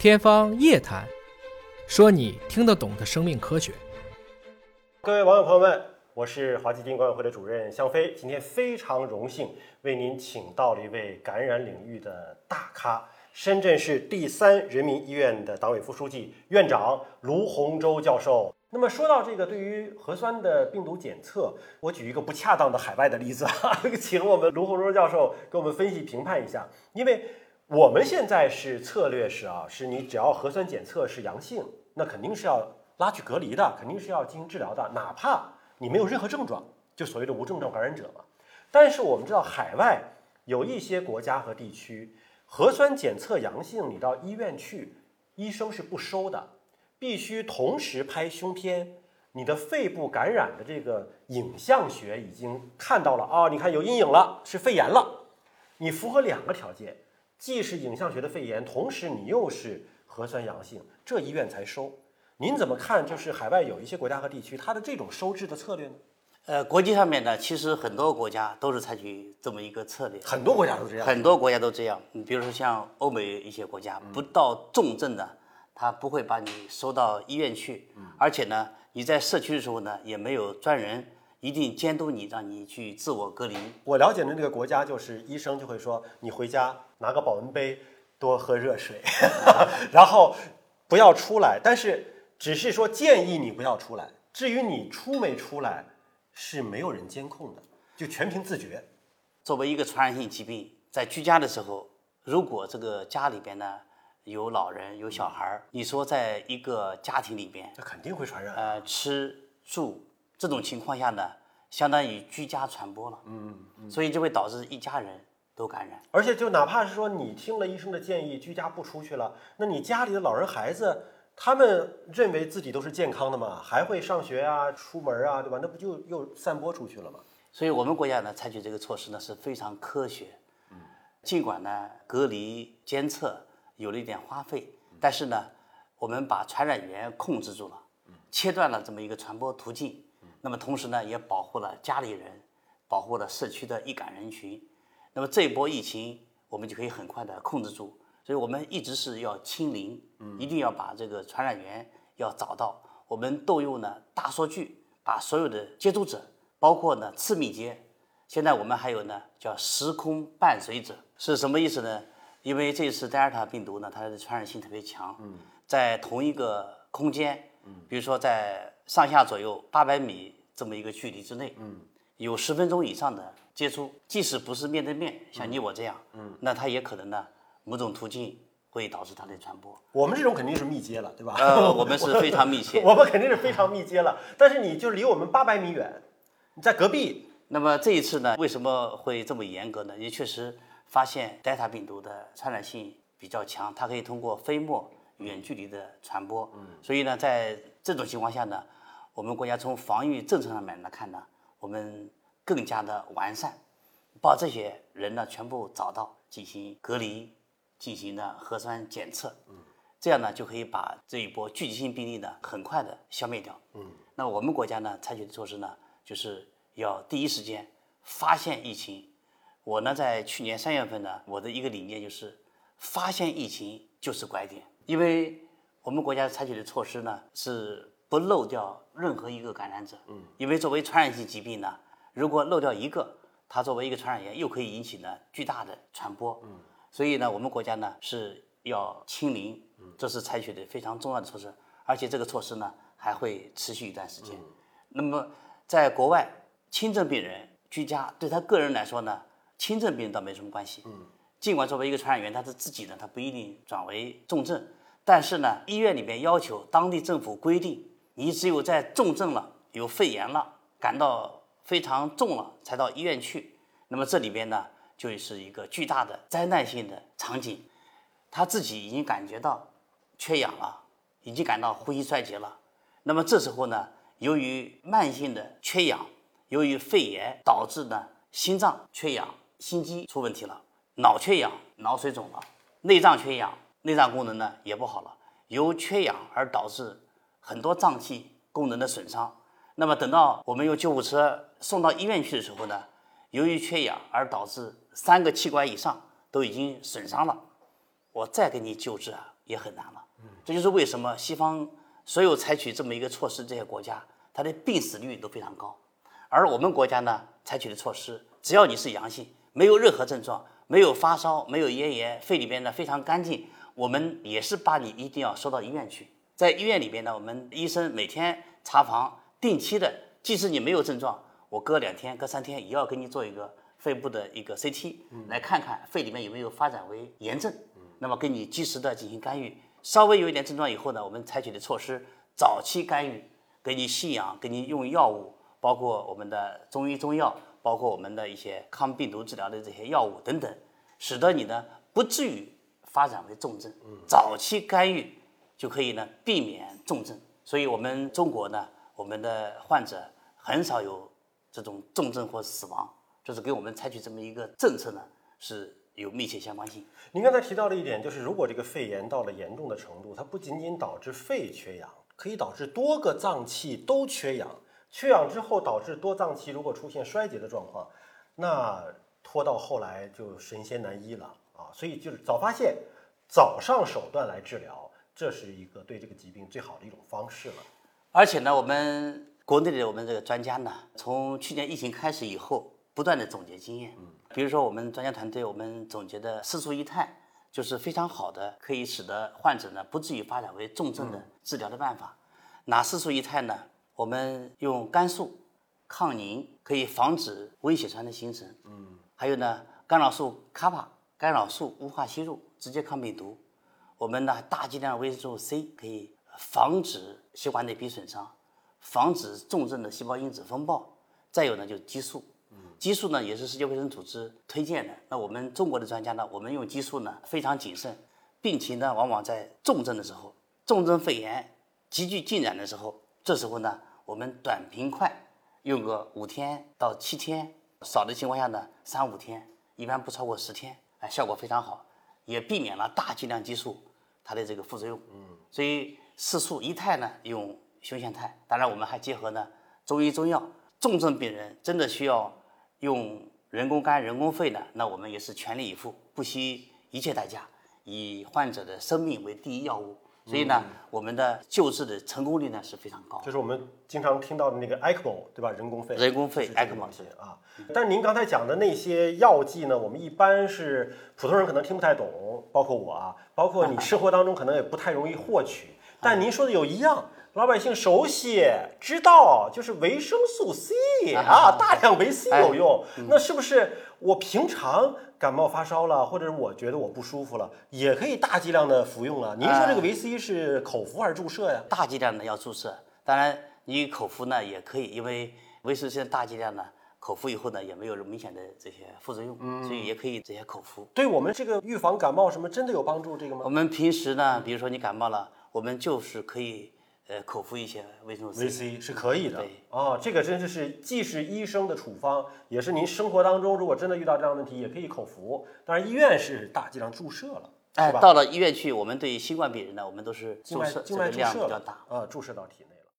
天方夜谭，说你听得懂的生命科学。各位网友朋友们，我是华基金管委会的主任向飞，今天非常荣幸为您请到了一位感染领域的大咖。深圳市第三人民医院的党委副书记、院长卢洪洲教授。那么说到这个，对于核酸的病毒检测，我举一个不恰当的海外的例子啊，请我们卢洪洲教授给我们分析评判一下。因为我们现在是策略是啊，是你只要核酸检测是阳性，那肯定是要拉去隔离的，肯定是要进行治疗的，哪怕你没有任何症状，就所谓的无症状感染者嘛。但是我们知道，海外有一些国家和地区。核酸检测阳性，你到医院去，医生是不收的，必须同时拍胸片。你的肺部感染的这个影像学已经看到了啊，你看有阴影了，是肺炎了。你符合两个条件，既是影像学的肺炎，同时你又是核酸阳性，这医院才收。您怎么看？就是海外有一些国家和地区，它的这种收治的策略呢？呃，国际上面呢，其实很多国家都是采取这么一个策略，很多国家都这样，很多国家都这样。你比如说像欧美一些国家，不到重症的，他不会把你收到医院去，而且呢，你在社区的时候呢，也没有专人一定监督你，让你去自我隔离。我了解的那个国家，就是医生就会说，你回家拿个保温杯，多喝热水，然后不要出来，但是只是说建议你不要出来，至于你出没出来。是没有人监控的，就全凭自觉。作为一个传染性疾病，在居家的时候，如果这个家里边呢有老人有小孩儿，你说在一个家庭里边，那肯定会传染。呃，吃住这种情况下呢，相当于居家传播了。嗯嗯。所以就会导致一家人都感染。而且就哪怕是说你听了医生的建议，居家不出去了，那你家里的老人孩子。他们认为自己都是健康的嘛，还会上学啊、出门啊，对吧？那不就又散播出去了吗？所以我们国家呢，采取这个措施呢是非常科学。嗯，尽管呢隔离监测有了一点花费，但是呢，我们把传染源控制住了，切断了这么一个传播途径。那么同时呢，也保护了家里人，保护了社区的易感人群。那么这一波疫情，我们就可以很快的控制住。所以我们一直是要清零，一定要把这个传染源要找到。我们动用呢大数据，把所有的接触者，包括呢次密接，现在我们还有呢叫时空伴随者，是什么意思呢？因为这次德尔塔病毒呢，它的传染性特别强，在同一个空间，比如说在上下左右八百米这么一个距离之内，嗯有十分钟以上的接触，即使不是面对面，像你我这样，嗯那它也可能呢。某种途径会导致它的传播。我们这种肯定是密接了，对吧？呃，我们是非常密切。我们肯定是非常密接了。但是你就离我们八百米远，你在隔壁。那么这一次呢，为什么会这么严格呢？也确实发现德尔塔病毒的传染性比较强，它可以通过飞沫远距离的传播。嗯。所以呢，在这种情况下呢，我们国家从防御政策上面来看呢，我们更加的完善，把这些人呢全部找到进行隔离。进行呢核酸检测，嗯，这样呢就可以把这一波聚集性病例呢很快的消灭掉，嗯，那我们国家呢采取的措施呢就是要第一时间发现疫情。我呢在去年三月份呢，我的一个理念就是发现疫情就是拐点，因为我们国家采取的措施呢是不漏掉任何一个感染者，嗯，因为作为传染性疾病呢，如果漏掉一个，它作为一个传染源又可以引起呢巨大的传播，嗯。所以呢，我们国家呢是要清零，这是采取的非常重要的措施，而且这个措施呢还会持续一段时间。那么，在国外，轻症病人居家，对他个人来说呢，轻症病人倒没什么关系。嗯。尽管作为一个传染源，他是自己的，他不一定转为重症，但是呢，医院里面要求当地政府规定，你只有在重症了、有肺炎了、感到非常重了，才到医院去。那么这里边呢？就是一个巨大的灾难性的场景，他自己已经感觉到缺氧了，已经感到呼吸衰竭了。那么这时候呢，由于慢性的缺氧，由于肺炎导致呢心脏缺氧，心肌出问题了；脑缺氧，脑水肿了；内脏缺氧，内脏功能呢也不好了。由缺氧而导致很多脏器功能的损伤。那么等到我们用救护车送到医院去的时候呢，由于缺氧而导致三个器官以上都已经损伤了，我再给你救治啊，也很难了。这就是为什么西方所有采取这么一个措施，这些国家它的病死率都非常高，而我们国家呢采取的措施，只要你是阳性，没有任何症状，没有发烧，没有咽炎，肺里边呢非常干净，我们也是把你一定要收到医院去。在医院里边呢，我们医生每天查房，定期的，即使你没有症状，我隔两天、隔三天也要给你做一个肺部的一个 CT，来看看肺里面有没有发展为炎症，那么给你及时的进行干预。稍微有一点症状以后呢，我们采取的措施，早期干预，给你吸氧，给你用药物，包括我们的中医中药，包括我们的一些抗病毒治疗的这些药物等等，使得你呢不至于发展为重症。早期干预就可以呢避免重症。所以我们中国呢，我们的患者很少有这种重症或死亡，就是跟我们采取这么一个政策呢是有密切相关性。您刚才提到了一点，就是如果这个肺炎到了严重的程度，它不仅仅导致肺缺氧，可以导致多个脏器都缺氧。缺氧之后导致多脏器如果出现衰竭的状况，那拖到后来就神仙难医了啊！所以就是早发现、早上手段来治疗，这是一个对这个疾病最好的一种方式了。而且呢，我们国内的我们这个专家呢，从去年疫情开始以后，不断的总结经验。嗯比如说，我们专家团队我们总结的四素一肽，就是非常好的，可以使得患者呢不至于发展为重症的治疗的办法。哪四素一肽呢？我们用肝素、抗凝，可以防止微血栓的形成。嗯。还有呢，干扰素卡帕，干扰素无化吸入，直接抗病毒。我们呢，大剂量维生素 C 可以防止血管内皮损伤，防止重症的细胞因子风暴。再有呢，就是激素。激素呢，也是世界卫生组织推荐的。那我们中国的专家呢，我们用激素呢非常谨慎。病情呢，往往在重症的时候，重症肺炎急剧进展的时候，这时候呢，我们短平快，用个五天到七天，少的情况下呢，三五天，一般不超过十天，哎，效果非常好，也避免了大剂量激素它的这个副作用。嗯，所以四素一肽呢，用胸腺肽，当然我们还结合呢中医中药。重症病人真的需要用人工肝、人工肺呢，那我们也是全力以赴，不惜一切代价，以患者的生命为第一要务。所以呢，我们的救治的成功率呢是非常高。就是我们经常听到的那个 ECMO，对吧？人工肺。人工肺是这个 ECMO 啊。但是您刚才讲的那些药剂呢，我们一般是普通人可能听不太懂，包括我啊，包括你生活当中可能也不太容易获取。但您说的有一样，老百姓熟悉知道，就是维生素 C 啊，大量维 C 有用。那是不是我平常感冒发烧了，或者是我觉得我不舒服了，也可以大剂量的服用啊？您说这个维 C 是口服还是注射呀？大剂量的要注射，当然你口服呢也可以，因为维 C 现在大剂量呢，口服以后呢也没有明显的这些副作用，所以也可以这些口服。对我们这个预防感冒什么真的有帮助？这个吗我？们平时呢，比如说你感冒了，我们就是可以呃口服一些维生素维 C。C 是可以的对哦，这个真的是既是医生的处方，也是您生活当中如果真的遇到这样的问题，也可以口服。当然，医院是大剂量注射了，哎？到了医院去，我们对新冠病人呢，我们都是静脉注射，这个量静脉注射了比较大。啊，注射到体内。